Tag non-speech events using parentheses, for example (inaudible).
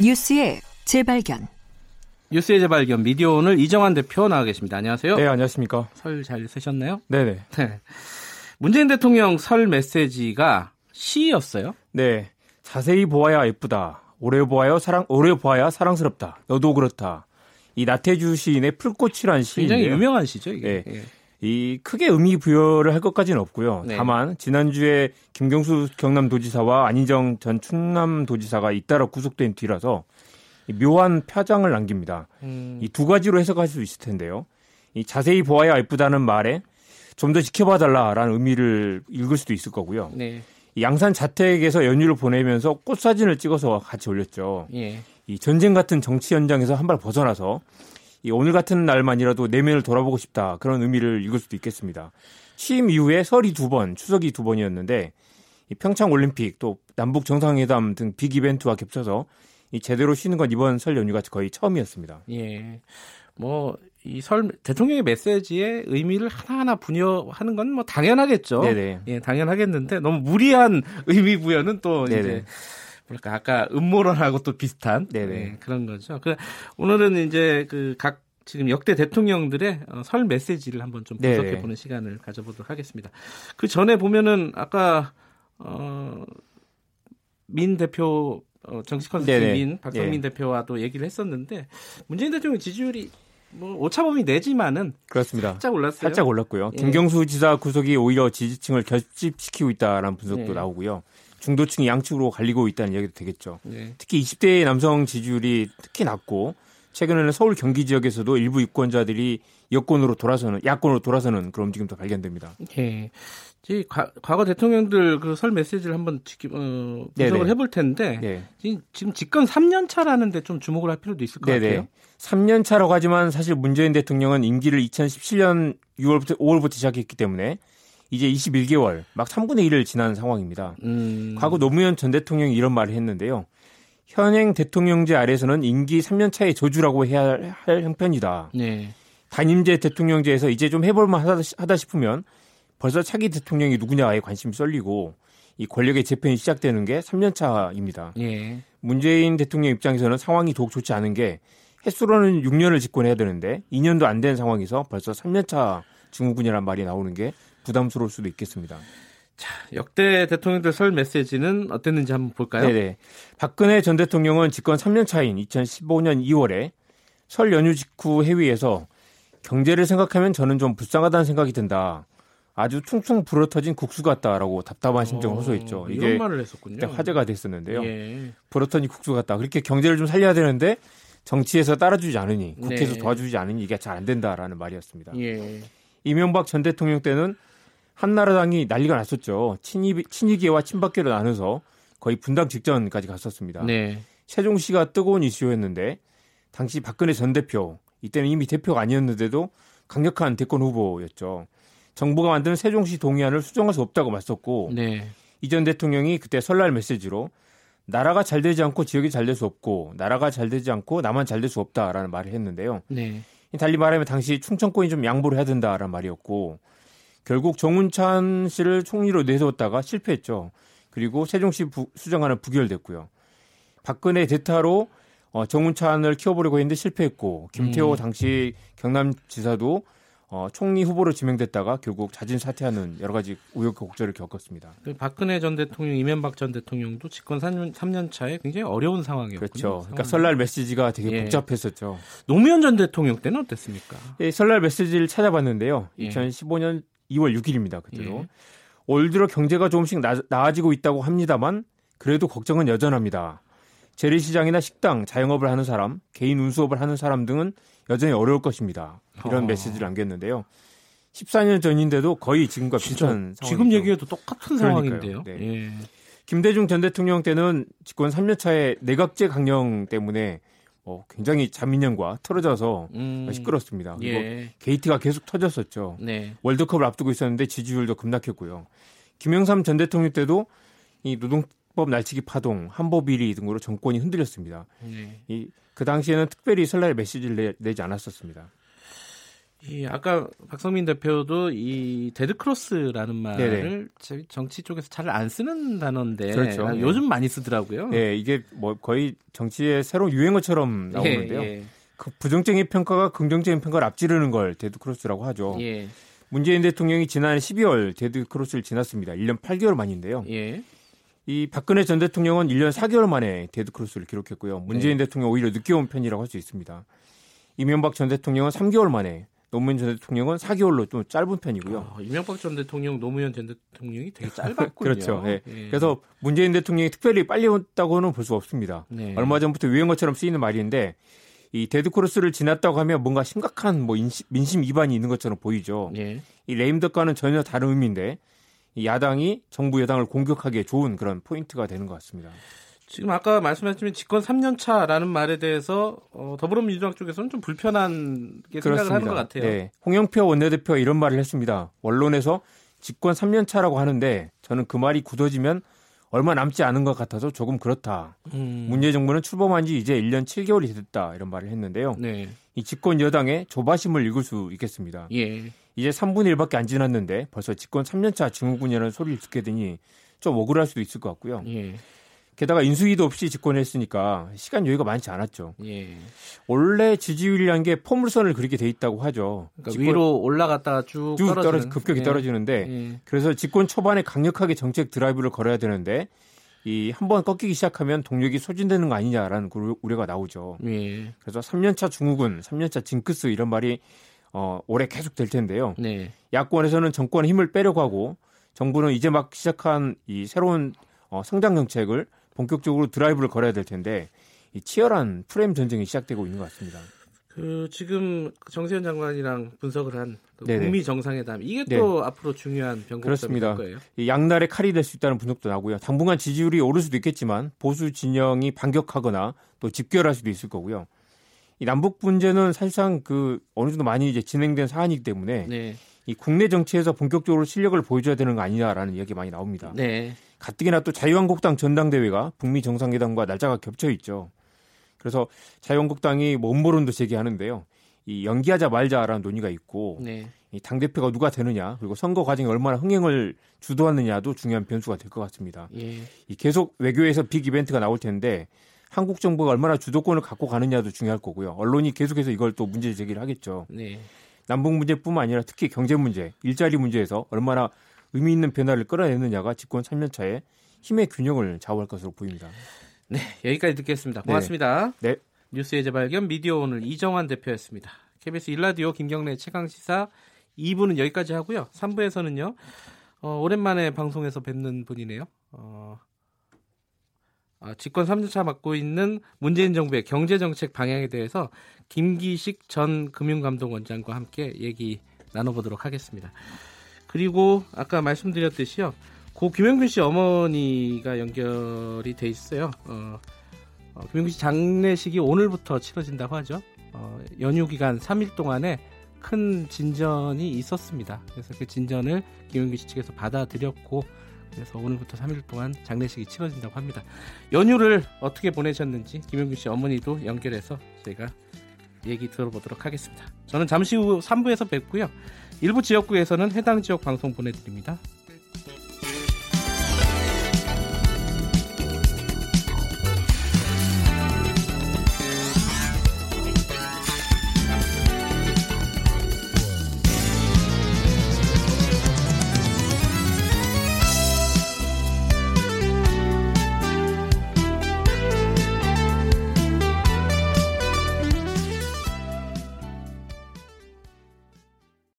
뉴스의 재발견. 뉴스의 재발견 미디어 오늘 이정환 대표 나와 계십니다. 안녕하세요. 네, 안녕하십니까. 설 잘 쓰셨나요? 네네. (laughs) 네. 문재인 대통령 설 메시지가 시였어요? 네. 자세히 보아야 예쁘다. 오래 보아야 사랑, 오래 보아야 사랑스럽다. 너도 그렇다. 이 나태주 시인의 풀꽃이란 시인데요. 굉장히 유명한 시죠, 이게. 네. 예. 이 크게 의미 부여를 할 것까지는 없고요. 네. 다만 지난주에 김경수 경남도지사와 안희정 전 충남도지사가 잇따라 구속된 뒤라서 이 묘한 표장을 남깁니다. 음, 이두 가지로 해석할 수 있을 텐데요. 이 자세히 보아야 예쁘다는 말에 좀 더 지켜봐 달라라는 의미를 읽을 수도 있을 거고요. 네. 이 양산 자택에서 연휴를 보내면서 꽃 사진을 찍어서 같이 올렸죠. 예. 이 전쟁 같은 정치 현장에서 한 발 벗어나서 이 오늘 같은 날만이라도 내면을 돌아보고 싶다 그런 의미를 읽을 수도 있겠습니다. 취임 이후에 설이 두 번, 추석이 두 번이었는데 이 평창 올림픽 또 남북 정상회담 등 빅 이벤트와 겹쳐서 이 제대로 쉬는 건 이번 설 연휴가 거의 처음이었습니다. 예. 뭐, 이 설, 대통령의 메시지에 의미를 하나하나 부여하는 건 뭐 당연하겠죠. 네네. 예, 당연하겠는데 너무 무리한 의미 부여는 또 네네. 이제 뭐랄까 아까 음모론하고 또 비슷한. 예, 그런 거죠. 그 오늘은 이제 그각 지금 역대 대통령들의 어, 설 메시지를 한번 좀. 분석해 보는 시간을 가져보도록 하겠습니다. 그 전에 보면은 아까 어민 대표 어, 정치 컨설팅. 민 박성민 예. 대표와 도 얘기를 했었는데 문재인 대통령 지지율이 뭐 오차범위 내지만은 그렇습니다. 살짝 올랐어요. 살짝 올랐고요. 예. 김경수 지사 구속이 오히려 지지층을 결집시키고 있다라는 분석도 네. 나오고요. 중도층이 양측으로 갈리고 있다는 이야기도 되겠죠. 네. 특히 20대 남성 지지율이 특히 낮고 최근에는 서울 경기 지역에서도 일부 유권자들이 여권으로 돌아서는 야권으로 돌아서는 그런 움직임도 발견됩니다. 예. 이 과, 과거 대통령들 그 설 메시지를 한번 지키, 어, 분석을 네네. 해볼 텐데 네. 지- 지금 집권 3년 차라는데 좀 주목을 할 필요도 있을 것 같아요. 3년 차라고 하지만 사실 문재인 대통령은 임기를 2017년 6월부터 5월부터 시작했기 때문에 이제 21개월 막 3분의 1을 지난 상황입니다. 음, 과거 노무현 전 대통령이 이런 말을 했는데요. 현행 대통령제 아래서는 임기 3년 차의 저주라고 해야 할 형편이다. 네. 단임제 대통령제에서 이제 좀 해볼만 하다, 싶으면 벌써 차기 대통령이 누구냐에 관심이 쏠리고 이 권력의 재편이 시작되는 게 3년 차입니다. 예. 문재인 대통령 입장에서는 상황이 더욱 좋지 않은 게 횟수로는 6년을 집권해야 되는데 2년도 안 된 상황에서 벌써 3년 차 증후군이라는 말이 나오는 게 부담스러울 수도 있겠습니다. 역대 대통령들 설 메시지는 어땠는지 한번 볼까요? 네네. 박근혜 전 대통령은 집권 3년 차인 2015년 2월에 설 연휴 직후 회의에서 경제를 생각하면 저는 좀 불쌍하다는 생각이 든다. 아주 퉁퉁 불어터진 국수 같다라고 답답한 심정을 어, 호소했죠. 이런 이게 말을 했었군요. 화제가 됐었는데요. 예. 불어터진 국수 같다. 그렇게 경제를 좀 살려야 되는데 정치에서 따라주지 않으니 국회에서 네. 도와주지 않으니 이게 잘 안 된다라는 말이었습니다. 예. 이명박 전 대통령 때는 한나라당이 난리가 났었죠. 친이, 친이계와 친박계로 나눠서 거의 분당 직전까지 갔었습니다. 네. 세종시가 뜨거운 이슈였는데 당시 박근혜 전 대표 이때는 이미 대표가 아니었는데도 강력한 대권 후보였죠. 정부가 만든 세종시 동의안을 수정할 수 없다고 맞섰고 네. 이전 대통령이 그때 설날 메시지로 나라가 잘 되지 않고 지역이 잘 될 수 없고 나라가 잘 되지 않고 나만 잘 될 수 없다라는 말을 했는데요. 네. 달리 말하면 당시 충청권이 좀 양보를 해야 된다라는 말이었고 결국 정운찬 씨를 총리로 내세웠다가 실패했죠. 그리고 세종시 부- 수정안은 부결됐고요. 박근혜 대타로 어, 정운찬을 키워보려고 했는데 실패했고 김태호 음. 당시 경남지사도 어, 총리 후보로 지명됐다가 결국 자진 사퇴하는 여러 가지 우여곡절을 겪었습니다. 그 박근혜 전 대통령, 이명박 전 대통령도 집권 3년, 3년 차에 굉장히 어려운 상황이었군요. 그렇죠. 그러니까. 설날 메시지가 되게 예. 복잡했었죠. 노무현 전 대통령 때는 어땠습니까? 예, 설날 메시지를 찾아봤는데요. 예. 2015년 2월 6일입니다. 그때도. 예. 올 들어 경제가 조금씩 나, 나아지고 있다고 합니다만 그래도 걱정은 여전합니다. 재래시장이나 식당, 자영업을 하는 사람, 개인 운수업을 하는 사람 등은 여전히 어려울 것입니다. 이런 어. 메시지를 남겼는데요. 14년 전인데도 거의 지금과 비슷한 상황이죠. 지금 얘기해도 똑같은 그러니까요. 상황인데요. 네. 예. 김대중 전 대통령 때는 집권 3년 차에 내각제 강령 때문에 어, 굉장히 자민련과 틀어져서 음, 시끄럽습니다. 그리고 예. 게이트가 계속 터졌었죠. 네. 월드컵을 앞두고 있었는데 지지율도 급락했고요. 김영삼 전 대통령 때도 이 노동법 날치기 파동, 한보 비리 등으로 정권이 흔들렸습니다. 네. 이그 당시에는 특별히 설날 메시지를 내, 내지 않았었습니다. 이 아까 박성민 대표도 이 데드크로스라는 말을 네네. 정치 쪽에서 잘 안 쓰는 단어인데 그렇죠. 아, 요즘 많이 쓰더라고요. 예, 이게 뭐 거의 정치의 새로운 유행어처럼 나오는데요. 예, 예. 그 부정적인 평가가 긍정적인 평가를 앞지르는 걸 데드크로스라고 하죠. 예. 문재인 대통령이 지난해 12월 데드크로스를 지났습니다. 1년 8개월 만인데요. 예. 이 박근혜 전 대통령은 1년 4개월 만에 데드크로스를 기록했고요. 문재인 네. 대통령 오히려 늦게 온 편이라고 할 수 있습니다. 이명박 전 대통령은 3개월 만에 노무현 전 대통령은 4개월로 좀 짧은 편이고요. 아, 이명박 전 대통령, 노무현 전 대통령이 되게 짧았군요. 그렇죠. 네. 네. 그래서 문재인 대통령이 특별히 빨리 왔다고는 볼 수 없습니다. 네. 얼마 전부터 유행어처럼 쓰이는 말인데 이 데드크로스를 지났다고 하면 뭔가 심각한 뭐 인시, 민심 이반이 있는 것처럼 보이죠. 네. 이 레임덕과는 전혀 다른 의미인데 이 야당이 정부 여당을 공격하기에 좋은 그런 포인트가 되는 것 같습니다. 지금 아까 말씀하셨지만 집권 3년 차라는 말에 대해서 어, 더불어민주당 쪽에서는 좀 불편한 게 생각을 하는 것 같아요. 네. 홍영표 원내대표 이런 말을 했습니다. 언론에서 집권 3년 차라고 하는데 저는 그 말이 굳어지면 얼마 남지 않은 것 같아서 조금 그렇다. 음. 문재인 정부는 출범한 지 이제 1년 7개월이 됐다 이런 말을 했는데요. 네. 이 집권 여당의 조바심을 읽을 수 있겠습니다. 예. 이제 3분의 1밖에 안 지났는데 벌써 집권 3년차 증후군이라는 소리를 듣게 되니 좀 억울할 수도 있을 것 같고요. 예. 게다가 인수위도 없이 집권했으니까 시간 여유가 많지 않았죠. 예. 원래 지지율이라는 게 포물선을 그리게 돼 있다고 하죠. 그러니까 위로 올라갔다가 쭉, 쭉 떨어지 급격히 예. 떨어지는데 예. 그래서 집권 초반에 강력하게 정책 드라이브를 걸어야 되는데 이 한 번 꺾이기 시작하면 동력이 소진되는 거 아니냐라는 우려가 나오죠. 예. 그래서 3년차 중후군, 3년차 징크스 이런 말이 어, 올해 계속 될 텐데요. 네. 야권에서는 정권의 힘을 빼려고 하고 정부는 이제 막 시작한 이 새로운 어, 성장 정책을 본격적으로 드라이브를 걸어야 될 텐데 이 치열한 프레임 전쟁이 시작되고 있는 것 같습니다. 그 지금 정세현 장관이랑 분석을 한 북미 정상회담 이게 네. 또 앞으로 중요한 변곡점이 될 거예요. 양날의 칼이 될 수 있다는 분석도 나고요. 당분간 지지율이 오를 수도 있겠지만 보수 진영이 반격하거나 또 집결할 수도 있을 거고요. 이 남북 문제는 사실상 그 어느 정도 많이 이제 진행된 사안이기 때문에 네. 이 국내 정치에서 본격적으로 실력을 보여줘야 되는 거 아니냐라는 이야기 많이 나옵니다. 네. 가뜩이나 또 자유한국당 전당대회가 북미 정상회담과 날짜가 겹쳐 있죠. 그래서 자유한국당이 뭐 음모론도 제기하는데요. 이 연기하자 말자라는 논의가 있고 네. 이당 대표가 누가 되느냐 그리고 선거 과정에 얼마나 흥행을 주도하느냐도 중요한 변수가 될 것 같습니다. 예. 이 계속 외교에서 빅 이벤트가 나올 텐데 한국 정부가 얼마나 주도권을 갖고 가느냐도 중요할 거고요. 언론이 계속해서 이걸 또 문제 제기를 하겠죠. 네. 남북 문제뿐만 아니라 특히 경제 문제, 일자리 문제에서 얼마나 의미 있는 변화를 끌어내느냐가 집권 3년 차에 힘의 균형을 좌우할 것으로 보입니다. 네, 여기까지 듣겠습니다. 고맙습니다. 네. 네. 뉴스의 재발견 미디어 오늘 이정환 대표였습니다. KBS 일라디오 김경래 최강 시사 2부는 여기까지 하고요. 3부에서는요. 어, 오랜만에 방송에서 뵙는 분이네요. 어, 어, 집권 3주차 맡고 있는 문재인 정부의 경제정책 방향에 대해서 김기식 전 금융감독원장과 함께 얘기 나눠보도록 하겠습니다. 그리고 아까 말씀드렸듯이요. 고 김영균 씨 어머니가 연결이 돼 있어요. 어, 어, 김영균 씨 장례식이 오늘부터 치러진다고 하죠. 어, 연휴 기간 3일 동안에 큰 진전이 있었습니다. 그래서 그 진전을 김영균 씨 측에서 받아들였고 그래서 오늘부터 3일 동안 장례식이 치러진다고 합니다. 연휴를 어떻게 보내셨는지 김영균 씨 어머니도 연결해서 제가 얘기 들어보도록 하겠습니다. 저는 잠시 후 3부에서 뵙고요. 일부 지역구에서는 해당 지역 방송 보내드립니다.